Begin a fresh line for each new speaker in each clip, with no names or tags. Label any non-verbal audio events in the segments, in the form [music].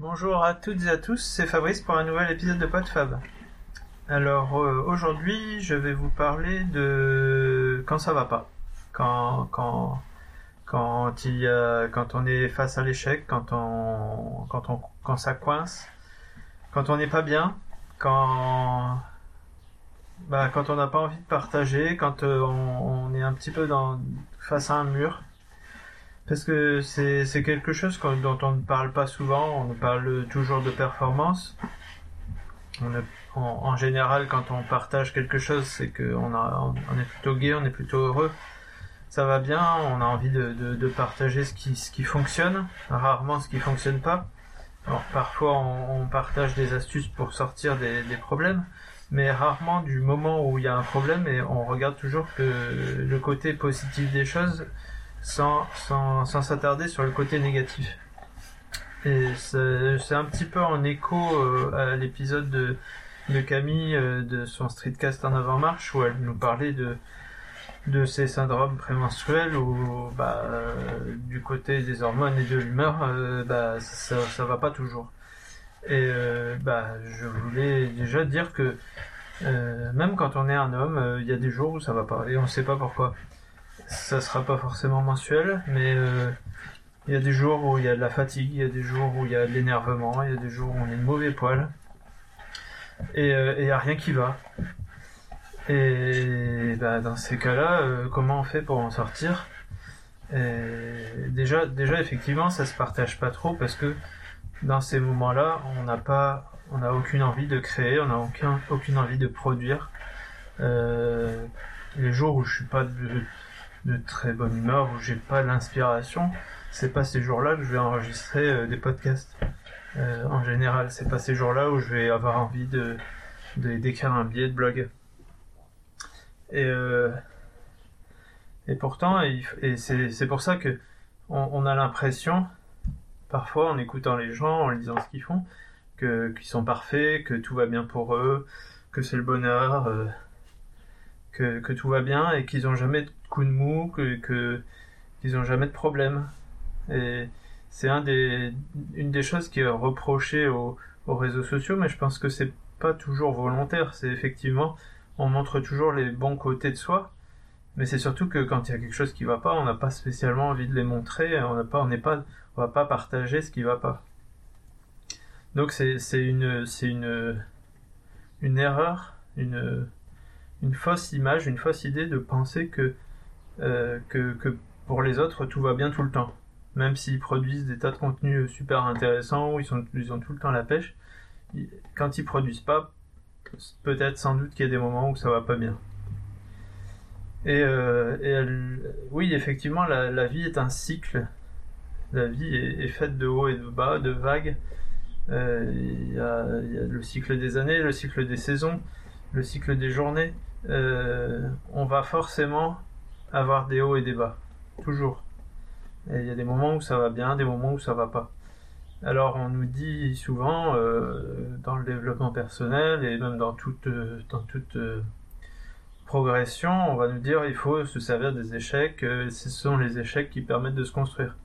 Bonjour à toutes et à tous, c'est Fabrice pour un nouvel épisode de PodFab. Alors euh, aujourd'hui, je vais vous parler de quand ça va pas, quand quand quand il y a, quand on est face à l'échec, quand on quand on quand ça coince, quand on n'est pas bien, quand bah, on n'a pas envie de partager, quand euh, on, on, est un petit peu dans face à un mur. Parce que c'est quelque chose dont on ne parle pas souvent, on parle toujours de performance. On en, général, quand on partage quelque chose, c'est qu'on on est plutôt gai, on est plutôt heureux. Ça va bien, on a envie de, de, partager ce qui, ce qui fonctionne, rarement ce qui fonctionne pas. Alors, parfois, on, on, partage des astuces pour sortir des, des, problèmes, mais rarement du moment où il y a un problème et on regarde toujours que le côté positif des choses sans s'attarder sur le côté négatif. Et c'est un petit peu en écho euh, à l'épisode de, de Camille euh, de son streetcast en avant-marche où elle nous parlait de de ces syndromes prémenstruels où bah, euh, du côté des hormones et de l'humeur bah, ça, ça va pas toujours. Et bah, je voulais déjà dire que même quand on est un homme, il y a des jours où ça va pas et on sait pas pourquoi ça sera pas forcément mensuel, mais euh, il y a des jours où il y a de la fatigue, il y a des jours où il y a de l'énervement, il y a des jours où on est de mauvais poil, et euh, il n'y a rien qui va. Et bah, dans ces cas-là, euh, comment on fait pour en sortir? Déjà, déjà, effectivement, ça se partage pas trop parce que dans ces moments-là, on n'a pas, on aucune envie de créer, on n'a aucun, aucune envie de produire. Euh, les jours où je suis pas de, de très bonne humeur, où j'ai pas l'inspiration, c'est pas ces jours-là que je vais enregistrer euh, des podcasts. Euh, en général, c'est pas ces jours-là où je vais avoir envie de d'écrire un billet de blog. Et euh, et pourtant, et, c'est pour ça que on, a l'impression, parfois en écoutant les gens, en lisant ce qu'ils font, que qu'ils sont parfaits, que tout va bien pour eux, que c'est le bonheur que, tout va bien et qu'ils ont jamais de coup de mou, que qu'ils ont jamais de problème. Et c'est une des choses qui est reprochée aux, aux réseaux sociaux, mais je pense que c'est pas toujours volontaire. C'est effectivement on montre toujours les bons côtés de soi, mais c'est surtout que quand il y a quelque chose qui va pas, on n'a pas spécialement envie de les montrer. On n'a pas, on n'est va pas partager ce qui va pas. Donc c'est c'est une c'est une une erreur, une une fausse image, une fausse idée de penser que, euh, que, que pour les autres tout va bien tout le temps. Même s'ils produisent des tas de contenus super intéressants, où ils, sont, ils ont tout le temps la pêche, quand ils produisent pas, peut-être sans doute qu'il y a des moments où ça va pas bien. Et, euh, oui, effectivement, la, vie est un cycle. La vie est, faite de hauts et de bas, de vagues. Euh, il y, a, le cycle des années, le cycle des saisons, le cycle des journées. Euh, on va forcément avoir des hauts et des bas. Toujours. Il y a des moments où ça va bien, des moments où ça va pas. Alors on nous dit souvent euh, dans le développement personnel et même dans toute euh, dans toute progression, on va nous dire il faut se servir des échecs. ce sont les échecs qui permettent de se construire.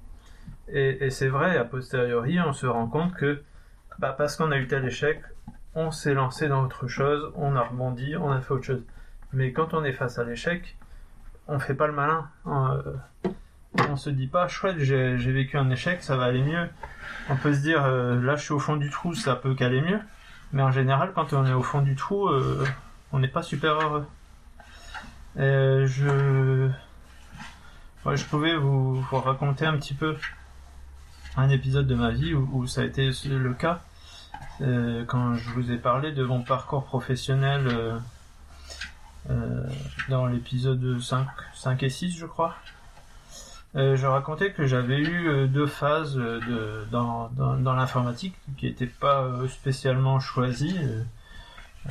Et, c'est vrai, a posteriori, on se rend compte que bah, parce qu'on a eu tel échec, on s'est lancé dans autre chose, on a rebondi, on a fait autre chose. Mais quand on est face à l'échec, on fait pas le malin. Euh, on se dit pas chouette, j'ai vécu un échec, ça va aller mieux. On peut se dire euh, là je suis au fond du trou, ça peut qu'aller mieux. Mais en général, quand on est au fond du trou, euh, on n'est pas super heureux. Je je pouvais vous, raconter un petit peu un épisode de ma vie où, ça a été le cas quand je vous ai parlé de mon parcours professionnel dans l'épisode 5, 5 et 6 je crois. Euh, je racontais que j'avais eu euh, deux phases dans l'informatique qui n'étaient pas spécialement choisies.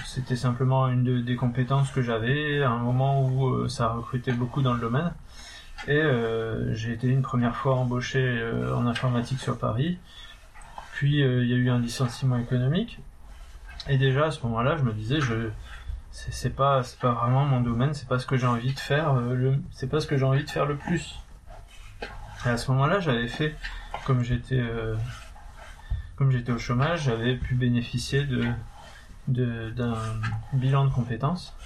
C'était simplement une des compétences que j'avais à un moment où ça recrutait beaucoup dans le domaine. Et j'ai été une première fois embauché en informatique sur Paris. Puis il y a eu un licenciement économique. Et déjà à ce moment-là, je me disais, je, c'est pas c'est pas vraiment mon domaine c'est pas ce que j'ai envie de faire euh, le c'est pas ce que j'ai envie de faire le plus et à ce moment-là j'avais fait comme j'étais euh, comme j'étais au chômage, j'avais pu bénéficier de d'un bilan de compétences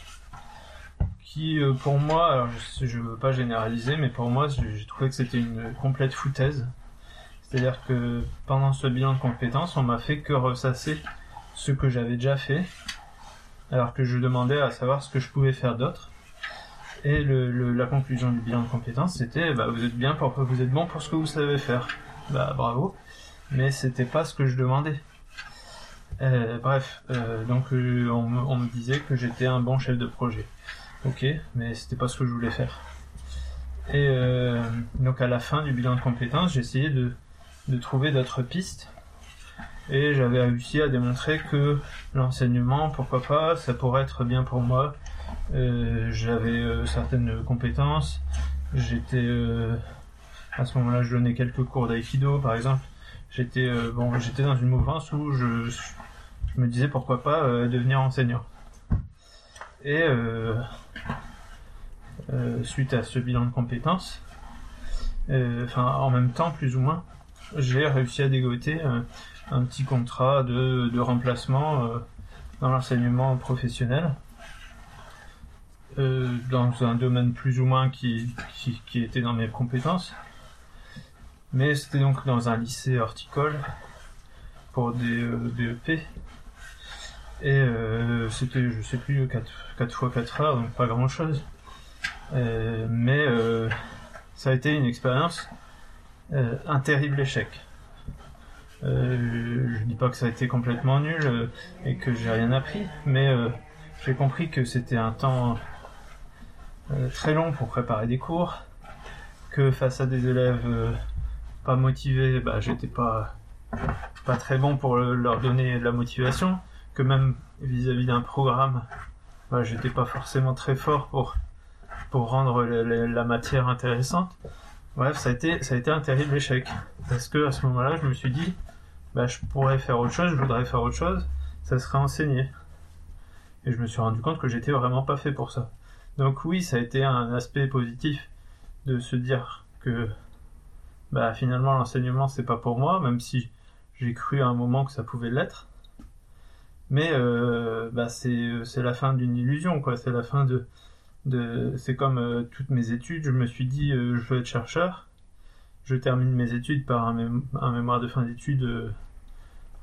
qui, euh, pour moi, je ne veux pas généraliser, mais pour moi, j'ai trouvé que c'était une complète foutaise. C'est-à-dire que pendant ce bilan de compétences, on m'a fait que ressasser ce que j'avais déjà fait, alors que je demandais à savoir ce que je pouvais faire d'autre. Et la conclusion du bilan de compétences, c'était bah, vous êtes bien pour vous êtes bon pour ce que vous savez faire. Bah bravo. Mais c'était pas ce que je demandais. Euh, bref, euh, donc euh, on, me disait que j'étais un bon chef de projet. Ok, mais c'était pas ce que je voulais faire. Et donc à la fin du bilan de compétences, j'ai essayé de trouver d'autres pistes. Et j'avais réussi à démontrer que l'enseignement, pourquoi pas, ça pourrait être bien pour moi, euh, j'avais euh, certaines compétences. J'étais euh, à ce moment-là, je donnais quelques cours d'aïkido, par exemple. J'étais bon, j'étais dans une mouvance où je, je me disais pourquoi pas devenir enseignant. Et suite à ce bilan de compétences, enfin en même temps plus ou moins, j'ai réussi à dégoter un petit contrat de, de remplacement dans l'enseignement professionnel euh, dans un domaine plus ou moins qui, qui, qui était dans mes compétences. Mais c'était donc dans un lycée horticole pour des euh, DEP. Et euh, c'était, je sais plus, 4, 4 fois 4 heures, donc pas grand chose. Euh, mais euh, ça a été une expérience, euh, un terrible échec. Je dis pas que ça a été complètement nul et que j'ai rien appris, mais j'ai compris que c'était un temps euh, très long pour préparer des cours, que face à des élèves euh, pas motivés, bah, j'étais pas pas très bon pour leur donner de la motivation, que même vis-à-vis d'un programme, bah, j'étais pas forcément très fort pour pour rendre la, matière intéressante. Bref, ça a été ça a été un terrible échec parce que à ce moment-là, je me suis dit, bah, je pourrais faire autre chose, je voudrais faire autre chose, ça serait enseigner. Et je me suis rendu compte que j'étais vraiment pas fait pour ça. Donc oui, ça a été un aspect positif de se dire que bah, finalement l'enseignement c'est pas pour moi, même si j'ai cru à un moment que ça pouvait l'être. Mais euh, bah, c'est la fin d'une illusion, quoi. C'est la fin de, c'est comme euh, toutes mes études. Je me suis dit euh, je veux être chercheur. Je termine mes études par un, mémoire de fin d'études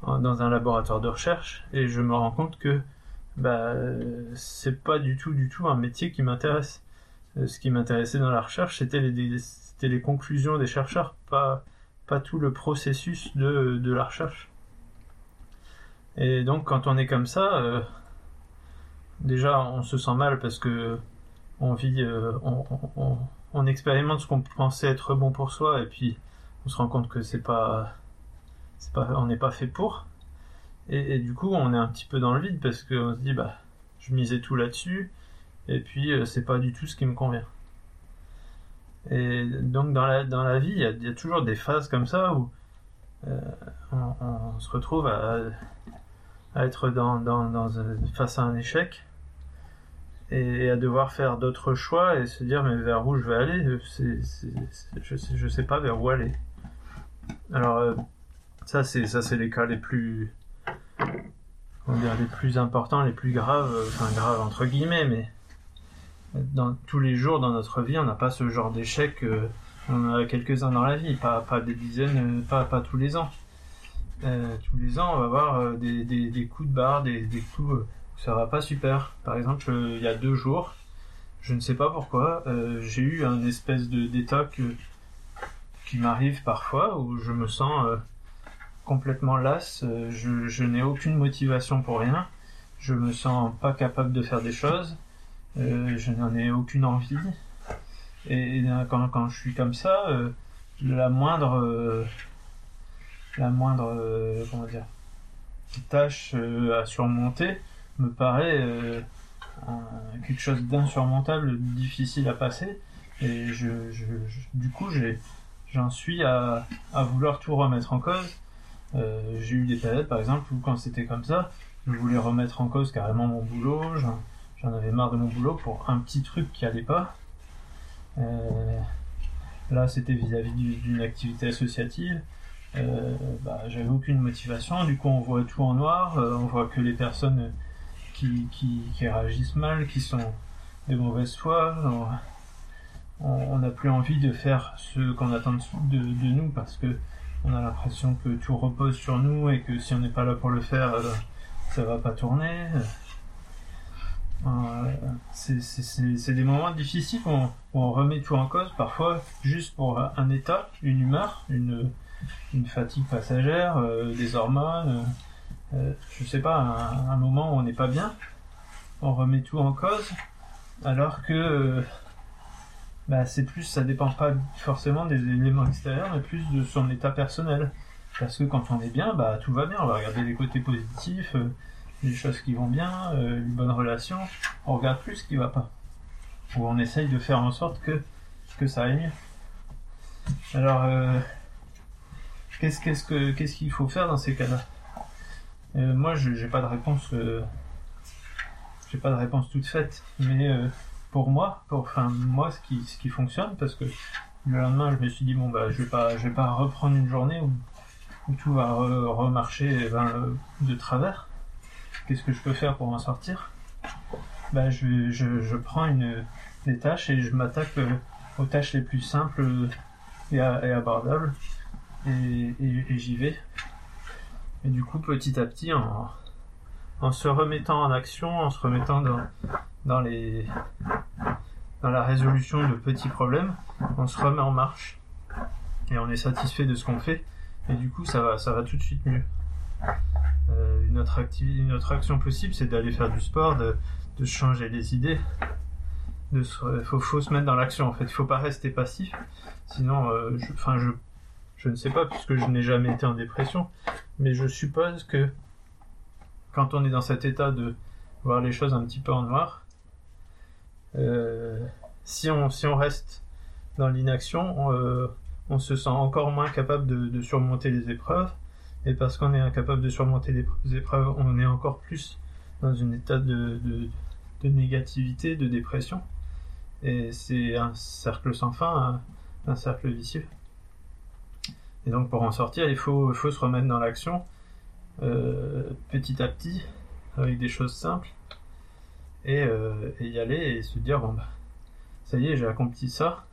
dans un laboratoire de recherche et je me rends compte que bah c'est pas du tout du tout un métier qui m'intéresse. Euh, ce qui m'intéressait dans la recherche, c'était les, conclusions des chercheurs, pas tout le processus de, la recherche. Et donc quand on est comme ça, euh, déjà on se sent mal parce que on vit, euh, on, on, expérimente ce qu'on pensait être bon pour soi et puis on se rend compte que c'est pas, pas, on n'est pas fait pour. Et, du coup, on est un petit peu dans le vide parce qu'on se dit, bah, je misais tout là-dessus, et puis euh, c'est pas du tout ce qui me convient. Et donc dans la, dans la vie, il y, a, toujours des phases comme ça où euh, on, se retrouve à, être dans, dans, dans, face à un échec et, à devoir faire d'autres choix et se dire mais vers où je vais aller? Je, sais, sais pas vers où aller. Alors euh, ça c'est ça c'est les cas les plus on dire, les plus importants, les plus graves, euh, enfin graves entre guillemets, mais dans tous les jours dans notre vie, on n'a pas ce genre d'échec. Euh, on en a quelques-uns dans la vie, pas, pas des dizaines, euh, pas, pas tous les ans. Tous les ans, on va avoir des, des, des, coups de barre, des, des coups où ça va pas super. Par exemple, il y a deux jours, je ne sais pas pourquoi, j'ai eu un espèce de d'état qui m'arrive parfois où je me sens complètement las, euh, je, n'ai aucune motivation pour rien, je me sens pas capable de faire des choses, euh, je n'en ai aucune envie. Et, quand, quand je suis comme ça, euh, la moindre, la moindre, comment dire, tâche à surmonter me paraît quelque chose d'insurmontable, difficile à passer. Et je, je, du coup, j'en suis à, à vouloir tout remettre en cause euh, j'ai eu des périodes, par exemple, où quand c'était comme ça, je voulais remettre en cause carrément mon boulot, j'en avais marre de mon boulot pour un petit truc qui allait pas. Euh, là, c'était vis-à-vis d'une activité associative. bah, j'avais aucune motivation. Du coup, on voit tout en noir. on voit que les personnes qui, qui, réagissent mal, qui sont de mauvaise foi. On n'a plus envie de faire ce qu'on attend de, nous parce que on a l'impression que tout repose sur nous et que si on n'est pas là pour le faire, ça va pas tourner. Euh, c'est des moments difficiles où on, remet tout en cause, parfois juste pour un état, une humeur, une, fatigue passagère, euh, des hormones, euh, je sais pas, un, moment où on n'est pas bien, on remet tout en cause, alors que bah, c'est plus, ça dépend pas forcément des éléments extérieurs, mais plus de son état personnel. Parce que quand on est bien, bah tout va bien, on va regarder les côtés positifs les choses qui vont bien, euh, une bonne relation, on regarde plus ce qui va pas. Ou on essaye de faire en sorte que, que ça aille mieux. Alors, euh, qu'est-ce qu'est-ce que qu'est-ce qu'il faut faire dans ces cas-là? Euh, Moi, je j'ai pas de réponse. j'ai pas de réponse toute faite, mais pour moi, pour enfin moi, ce qui ce qui fonctionne, parce que le lendemain, je me suis dit bon bah je vais pas je vais pas reprendre une journée où, où tout va remarcher ben, de travers qu'est-ce que je peux faire pour m'en sortir? Bah, je, je, je, prends une, des tâches et je m'attaque euh, aux tâches les plus simples et, abordables et, et, j'y vais. Et du coup, petit à petit, en, en se remettant en action, en se remettant dans, dans, les, dans la résolution de petits problèmes, on se remet en marche et on est satisfait de ce qu'on fait et du coup ça va, ça va tout de suite mieux. Euh, une, autre activité, une autre action possible, c'est d'aller faire du sport, de, de changer les idées. Il faut, faut, se mettre dans l'action en fait. Faut pas rester passif. Sinon, euh, je, enfin, je, je ne sais pas puisque je n'ai jamais été en dépression, mais je suppose que quand on est dans cet état de voir les choses un petit peu en noir, si on si on reste dans l'inaction, on, euh, se sent encore moins capable de, surmonter les épreuves et parce qu'on est incapable de surmonter des épreuves, on est encore plus dans un état de, de, négativité, de dépression. Et c'est un cercle sans fin, un, cercle vicieux. Et donc pour en sortir, il faut, faut se remettre dans l'action euh, petit à petit, avec des choses simples, et, euh, et, y aller et se dire, bon bah, ça y est, j'ai accompli ça,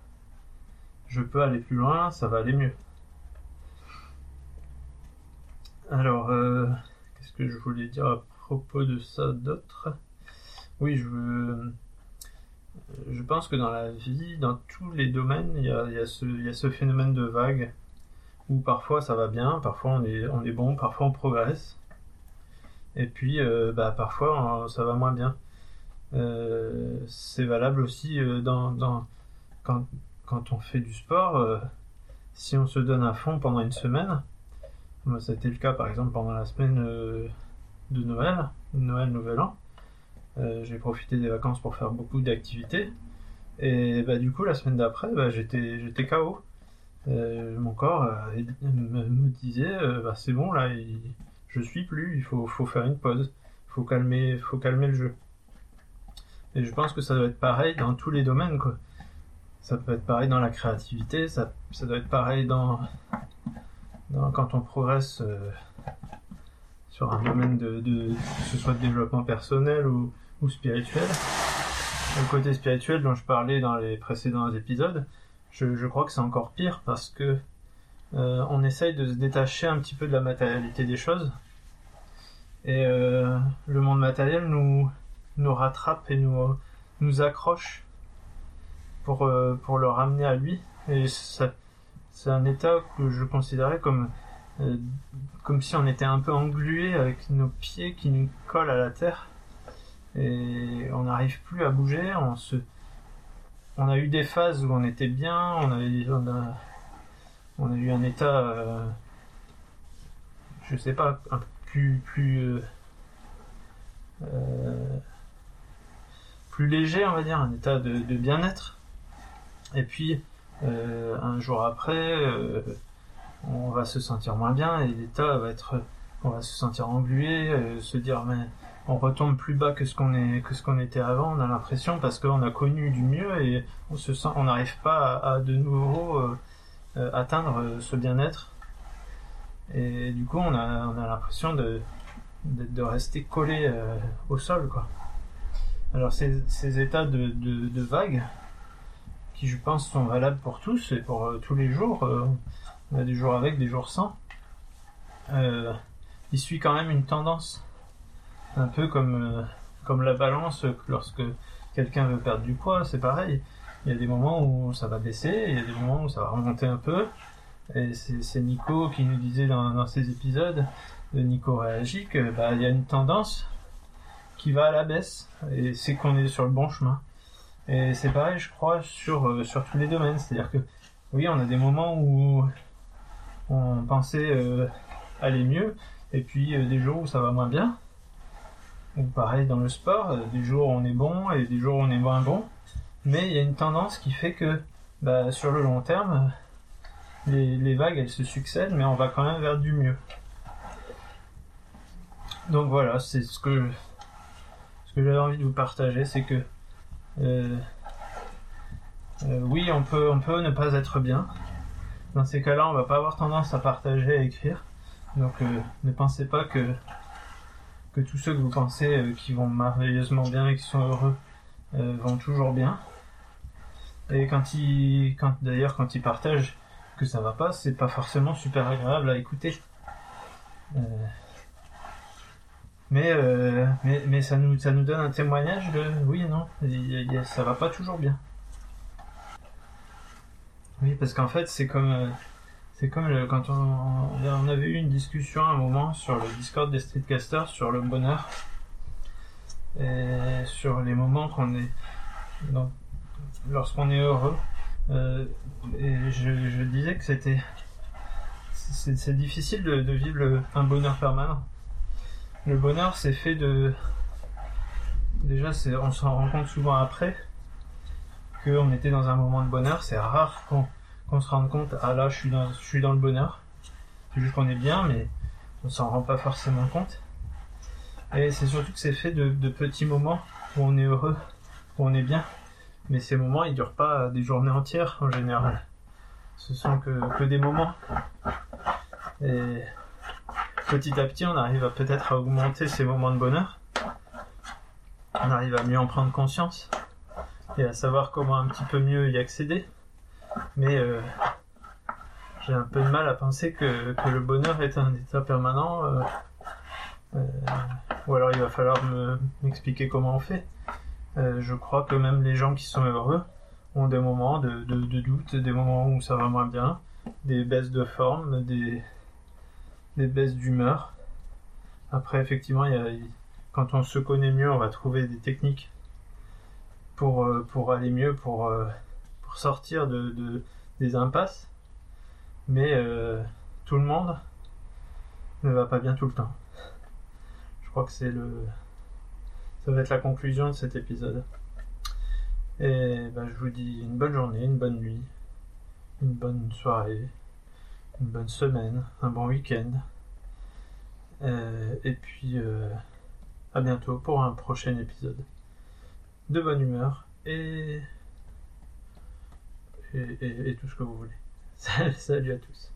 je peux aller plus loin, ça va aller mieux. Alors, euh, qu'est-ce que je voulais dire à propos de ça d'autre? Oui, je je pense que dans la vie, dans tous les domaines, il y a, y a, ce, phénomène de vague où parfois ça va bien, parfois on est, on est bon, parfois on progresse, et puis euh, bah, parfois ça va moins bien. Euh, c'est valable aussi euh, dans, quand, quand on fait du sport. Euh, si on se donne à fond pendant une semaine, moi, ça a été le cas, par exemple, pendant la semaine de Noël, Noël, Nouvel An. J'ai profité des vacances pour faire beaucoup d'activités. Et bah, du coup, la semaine d'après, bah, j'étais, j'étais KO. Mon corps me, disait, bah, c'est bon, là, je suis plus, il faut, faut faire une pause. Faut calmer, faut calmer le jeu. Et je pense que ça doit être pareil dans tous les domaines, quoi. Ça peut être pareil dans la créativité, ça, ça doit être pareil dans, quand on progresse euh, sur un domaine de, de, que ce soit de développement personnel ou, ou spirituel, le côté spirituel dont je parlais dans les précédents épisodes, je, je crois que c'est encore pire parce que euh, on essaye de se détacher un petit peu de la matérialité des choses et euh, le monde matériel nous nous rattrape et nous nous accroche pour euh, pour le ramener à lui. Et c'est un état que je considérais comme euh, comme si on était un peu englué avec nos pieds qui nous collent à la terre. Et on n'arrive plus à bouger on se on a eu des phases où on était bien on a on a, eu un état euh, je sais pas un plus plus euh, plus léger on va dire un état de, bien-être et puis euh, un jour après, euh, on va se sentir moins bien et l'état va être, on va se sentir englué, euh, se dire mais on retombe plus bas que ce qu'on est que ce qu'on était avant. On a l'impression parce qu'on a connu du mieux et on se sent, on n'arrive pas à, de nouveau atteindre ce bien-être. Et du coup, on a, on a l'impression de, de, rester collé au sol, quoi. Alors, ces, états de, de, vagues, qui je pense sont valables pour tous et pour euh, tous les jours, euh, on a des jours avec, des jours sans, euh, il suit quand même une tendance. Un peu comme, euh, comme la balance, lorsque quelqu'un veut perdre du poids, c'est pareil. Il y a des moments où ça va baisser, il y a des moments où ça va remonter un peu. Et c'est Nico qui nous disait dans, épisodes, de Nico réagit, que bah, il y a une tendance qui va à la baisse. Et c'est qu'on est sur le bon chemin. Et c'est pareil, je crois, sur, euh, sur tous les domaines. C'est-à-dire que, oui, on a des moments où on pensait euh, aller mieux, et puis euh, des jours où ça va moins bien. Ou pareil dans le sport, des jours où on est bon et des jours où on est moins bon. Mais il y a une tendance qui fait que, bah, sur le long terme, les, les vagues elles se succèdent, mais on va quand même vers du mieux. Donc voilà, c'est ce que ce que j'avais envie de vous partager, c'est que euh, euh, oui, on peut on peut ne pas être bien. Dans ces cas-là, on va pas avoir tendance à partager, à écrire. Donc euh, ne pensez pas que que tous ceux que vous pensez qui vont merveilleusement bien et qui sont heureux vont toujours bien. Et quand ils quand d'ailleurs quand ils partagent que ça va pas, c'est pas forcément super agréable à écouter. Mais, euh, mais, mais ça nous, ça nous donne un témoignage de oui et non, y y ça va pas toujours bien. Oui, parce qu'en fait, c'est comme, euh, c'est comme quand on, on avait eu une discussion à un moment sur le Discord des Streetcasters sur le bonheur et sur les moments qu'on est, lorsqu'on est heureux. Euh, et je, disais que c'était, c'est difficile de, vivre un bonheur permanent. Le bonheur, c'est fait de. Déjà, c'est, on s'en rend compte souvent après qu'on était dans un moment de bonheur. C'est rare qu'on, qu'on se rende compte, ah là, je suis dans, je suis dans le bonheur. C'est juste qu'on est bien, mais on s'en rend pas forcément compte. Et c'est surtout que c'est fait de, de petits moments où on est heureux, où on est bien. Mais ces moments, ils durent pas des journées entières en général. Ce sont que, que des moments. Et petit à petit, on arrive peut-être à augmenter ces moments de bonheur. On arrive à mieux en prendre conscience et à savoir comment un petit peu mieux y accéder. Mais euh, j'ai un peu de mal à penser que, le bonheur est un état permanent. euh, euh, ou alors il va falloir me- m'expliquer comment on fait. Je crois que même les gens qui sont heureux ont des moments de doute, des moments où ça va moins bien, des baisses de forme, des, des baisses d'humeur. Après, effectivement, y a, quand on se connaît mieux, on va trouver des techniques pour, euh, pour aller mieux, pour, euh, sortir de, de- des impasses. Mais euh, tout le monde ne va pas bien tout le temps. Je crois que c'est le. Ça va être la conclusion de cet épisode. Et ben, je vous dis une bonne journée, une bonne nuit, une bonne soirée, une bonne semaine, un bon week-end. Euh, et puis euh, à bientôt pour un prochain épisode. De bonne humeur et, et, tout ce que vous voulez. [laughs] Salut à tous.